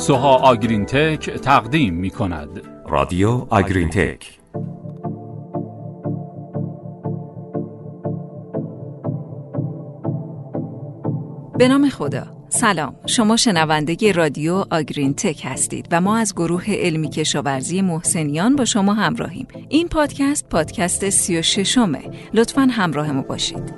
سوها آگرین تک تقدیم می کند. رادیو آگرین تک به نام خدا. سلام. شما شنونده رادیو آگرین تک هستید و ما از گروه علمی کشاورزی محسنیان با شما همراهیم. این پادکست پادکست سی و ششمه. لطفا همراه ما باشید.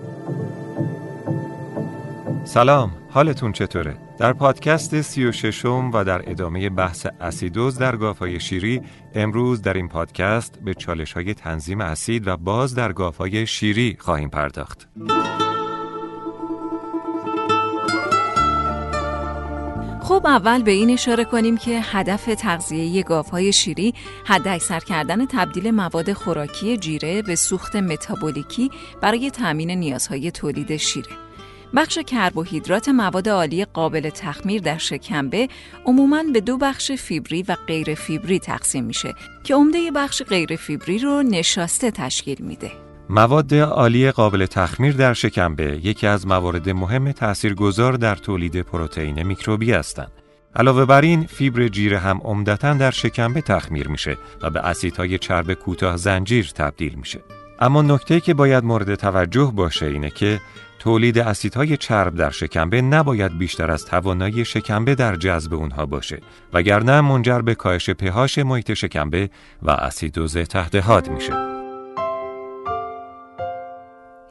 سلام. حالتون چطوره؟ در پادکست سی و ششم و در ادامه بحث اسیدوز در گافای شیری امروز در این پادکست به چالش های تنظیم اسید و باز در گافای شیری خواهیم پرداخت. خب اول به این اشاره کنیم که هدف تغذیه گاوهای شیری حد اکثر کردن تبدیل مواد خوراکی جیره به سوخت متابولیکی برای تأمین نیازهای تولید شیره. بخش کربوهیدرات مواد عالی قابل تخمیر در شکمبه عموماً به دو بخش فیبری و غیر فیبری تقسیم میشه که عمده بخش غیر فیبری رو نشاسته تشکیل میده. مواد عالی قابل تخمیر در شکمبه یکی از موارد مهم تاثیرگذار در تولید پروتئین میکروبی هستند. علاوه بر این فیبر جیره هم عمدتا در شکمبه تخمیر میشه و به اسیدهای چرب کوتاه زنجیر تبدیل میشه. اما نکته که باید مورد توجه باشه اینه که تولید اسیدهای چرب در شکمبه نباید بیشتر از توانایی شکمبه در جذب اونها باشه وگرنه منجر به کاهش پهاش محیط شکمبه و اسیدوز تحت میشه.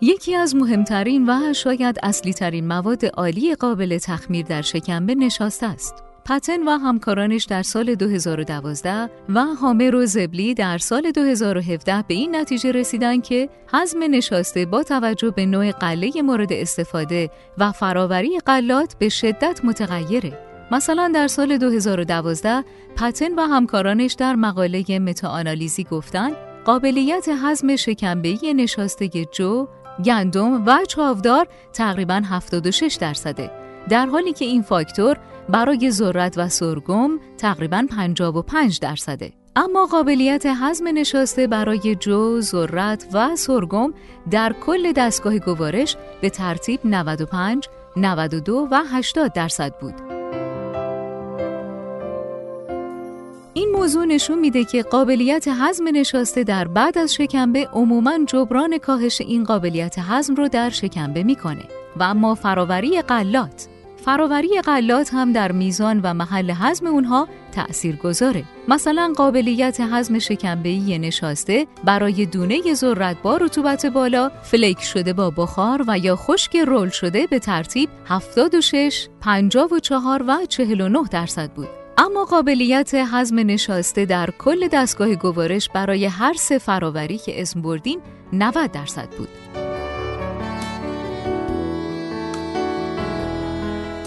یکی از مهمترین و شاید اصلی ترین مواد عالی قابل تخمیر در شکمبه نشاسته است. پتن و همکارانش در سال 2012 و هامر و زبلی در سال 2017 به این نتیجه رسیدن که حزم نشاسته با توجه به نوع قله مورد استفاده و فراوری قلات به شدت متغیره. مثلا در سال 2012 پتن و همکارانش در مقاله متاانالیزی گفتند قابلیت هضم شکمبهی نشاسته جو، گندم و چاودار تقریبا 76 درصده در حالی که این فاکتور برای ذرت و سرگم تقریبا 55 درصده. اما قابلیت هضم نشاسته برای جو، ذرت و سرگم در کل دستگاه گوارش به ترتیب 95, 92 و 80 درصد بود. این موضوع نشون میده که قابلیت هضم نشاسته در بعد از شکمبه عموماً جبران کاهش این قابلیت هضم رو در شکمبه می‌کنه و اما فراوری قلات فراوری غلات هم در میزان و محل هضم اونها تأثیر گذاره. مثلا قابلیت هضم شکمبهی نشاسته برای دونه ذرت با رطوبت بالا فلیک شده با بخار و یا خشک رول شده به ترتیب 76, 54 و 49 درصد بود. اما قابلیت هضم نشاسته در کل دستگاه گوارش برای هر سه فراوری که اسم بردیم 90 درصد بود.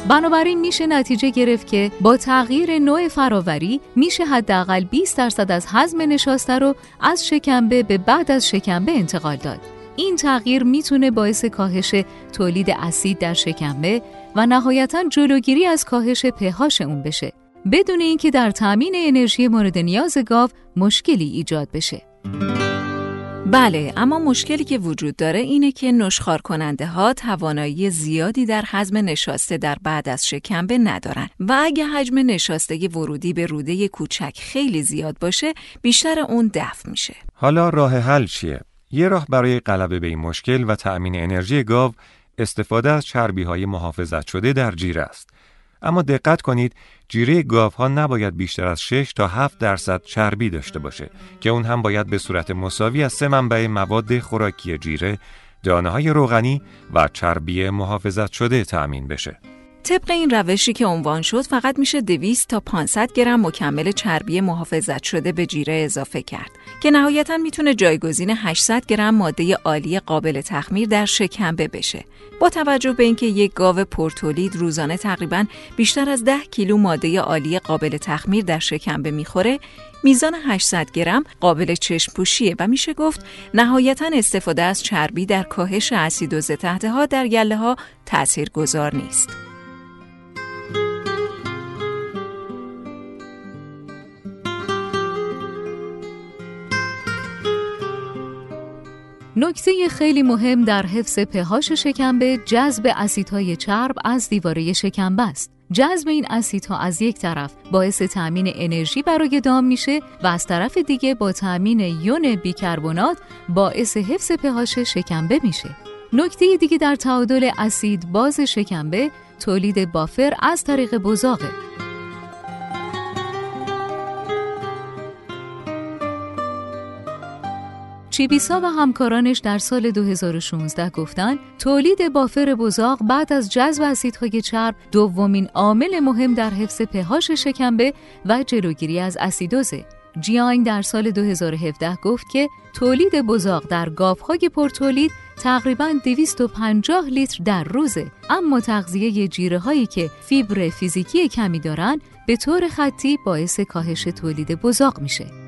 بنابراین میشه نتیجه گرفت که با تغییر نوع فراوری میشه حداقل 20 درصد از هضم نشاسته رو از شکمبه به بعد از شکمبه انتقال داد. این تغییر می‌تونه باعث کاهش تولید اسید در شکمبه و نهایتا جلوگیری از کاهش پهاش اون بشه بدون اینکه در تامین انرژی مورد نیاز گاو مشکلی ایجاد بشه. بله اما مشکلی که وجود داره اینه که نشخار کننده ها توانایی زیادی در حجم نشاسته در بعد از شکمبه ندارن. و اگه حجم نشاسته ورودی به روده کوچک خیلی زیاد باشه بیشتر اون دفع میشه. حالا راه حل چیه؟ یه راه برای غلبه به این مشکل و تأمین انرژی گاو استفاده از چربی های محافظت شده در جیره است. اما دقت کنید جیره گاوها نباید بیشتر از 6 تا 7 درصد چربی داشته باشه که اون هم باید به صورت مساوی از سه منبع مواد خوراکی جیره، دانه های روغنی و چربی محافظت شده تأمین بشه. طبق این روشی که عنوان شد فقط میشه 200 تا 500 گرم مکمل چربی محافظت شده به جیره اضافه کرد که نهایتا می‌تونه جایگزین 800 گرم ماده عالی قابل تخمیر در شکمبه بشه با توجه به اینکه یک گاو پرتولید روزانه تقریبا بیشتر از 10 کیلو ماده عالی قابل تخمیر در شکمبه می‌خوره میزان 800 گرم قابل چشم پوشیه و میشه گفت نهایتا استفاده از چربی در کاهش اسیدوز تحت ها در گله ها تأثیر گذار نیست. نکته خیلی مهم در حفظ پهاش شکمبه جذب اسیدهای چرب از دیواره شکمبه است. جذب این اسیدها از یک طرف باعث تأمین انرژی برای دام میشه و از طرف دیگه با تأمین یون بیکربنات باعث حفظ پهاش شکمبه میشه. نکته دیگه در تعادل اسید باز شکمبه تولید بافر از طریق بزاقه. چیبیسا و همکارانش در سال 2016 گفتند تولید بافر بزاق بعد از جذب اسیدهای چرب دومین عامل مهم در حفظ پهاش شکمبه و جلوگیری از اسیدوزه. جیانگ در سال 2017 گفت که تولید بزاق در گاوهای پرتولید تقریبا 250 لیتر در روزه اما تغذیه جیره هایی که فیبر فیزیکی کمی دارند به طور خطی باعث کاهش تولید بزاق میشه.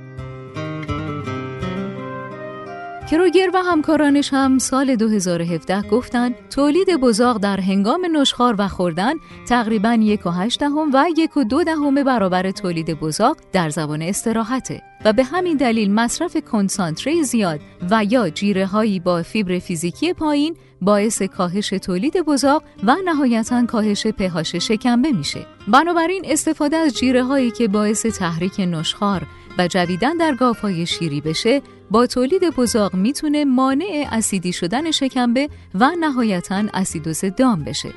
کروگر و همکارانش هم سال 2017 گفتند تولید بزاق در هنگام نشخار و خوردن تقریبا یک و هشت دهم و یک و دو دهم برابر تولید بزاق در زبان استراحته و به همین دلیل مصرف کنسانتره زیاد و یا جیره هایی با فیبر فیزیکی پایین باعث کاهش تولید بزاق و نهایتا کاهش پهاش شکمبه میشه. بنابراین استفاده از جیره هایی که باعث تحریک نشخار و جویدن در های شیری بشه با تولید بزاق می‌تونه مانع اسیدی شدن شکمبه و نهایتا اسیدوز دام بشه.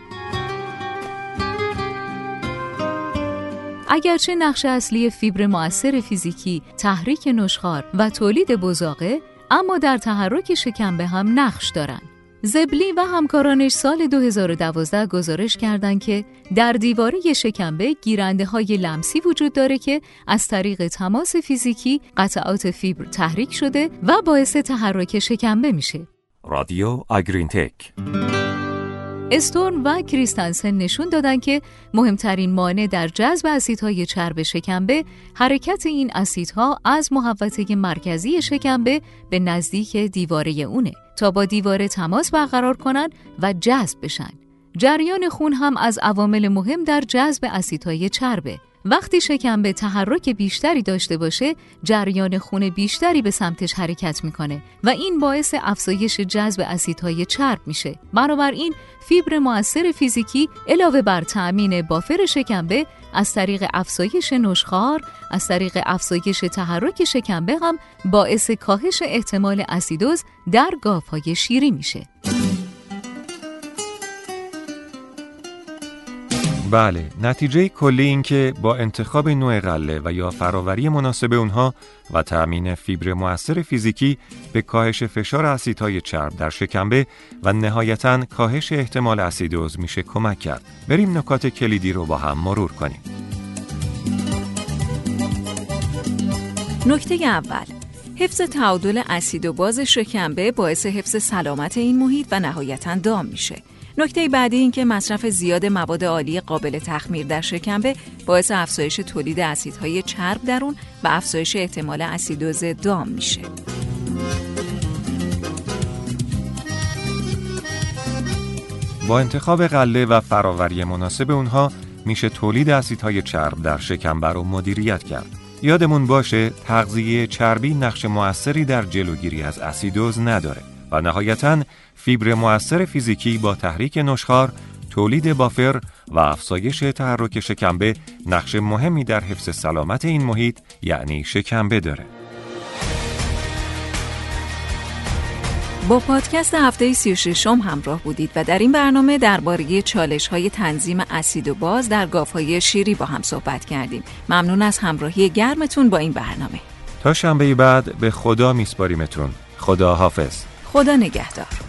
اگرچه نقش اصلی فیبر مؤثر فیزیکی تحریک نشخار و تولید بزاقه اما در تحرک شکمبه هم نقش دارن. زبلی و همکارانش سال 2012 گزارش کردند که در دیواره شکمبه گیرنده های لمسی وجود داره که از طریق تماس فیزیکی قطعات فیبر تحریک شده و باعث تحرک شکمبه میشه. رادیو آگرین تک استورن و کریستنسن نشون دادن که مهمترین مانع در جذب اسیدهای چرب شکمبه حرکت این اسیدها از محوطه مرکزی شکمبه به نزدیک دیواره اونه تا با دیواره تماس برقرار کنند و جذب بشن. جریان خون هم از عوامل مهم در جذب اسیدهای چربه. وقتی شکم تحرک بیشتری داشته باشه، جریان خون بیشتری به سمتش حرکت می‌کنه و این باعث افزایش جذب اسیدهای چرب میشه. بنابراین فیبر مؤثر فیزیکی علاوه بر تأمین بافر شکمبه از طریق افزایش نشخار، از طریق افزایش تحرک شکمبه هم باعث کاهش احتمال اسیدوز در گاوهای شیری میشه. بله نتیجه کلی این که با انتخاب نوع غله و یا فراوری مناسب اونها و تأمین فیبر موثر فیزیکی به کاهش فشار اسیدهای چرب در شکمبه و نهایتا کاهش احتمال اسیدوز میشه کمک کرد. بریم نکات کلیدی رو با هم مرور کنیم. نکته اول حفظ تعادل اسید و باز شکمبه باعث حفظ سلامت این محیط و نهایتا دام میشه. نکته بعدی این که مصرف زیاد مواد عالی قابل تخمیر در شکمبه باعث افزایش تولید اسیدهای چرب در اون و افزایش احتمال اسیدوز دام میشه. با انتخاب غله و فراوری مناسب اونها میشه تولید اسیدهای چرب در شکمبه رو مدیریت کرد. یادمون باشه تغذیه چربی نقش موثری در جلوگیری از اسیدوز نداره. و نهایتا فیبر مؤثر فیزیکی با تحریک نشخار تولید بافر و افزایش تحرک شکمبه نقش مهمی در حفظ سلامت این محیط یعنی شکمبه داره. با پادکست هفته 36 همراه بودید و در این برنامه درباره چالش های تنظیم اسید و باز در گاف های شیری با هم صحبت کردیم. ممنون از همراهی گرمتون با این برنامه. تا شنبه بعد به خدا میسپاریمتون. خدا حافظ. خدا نگهدار.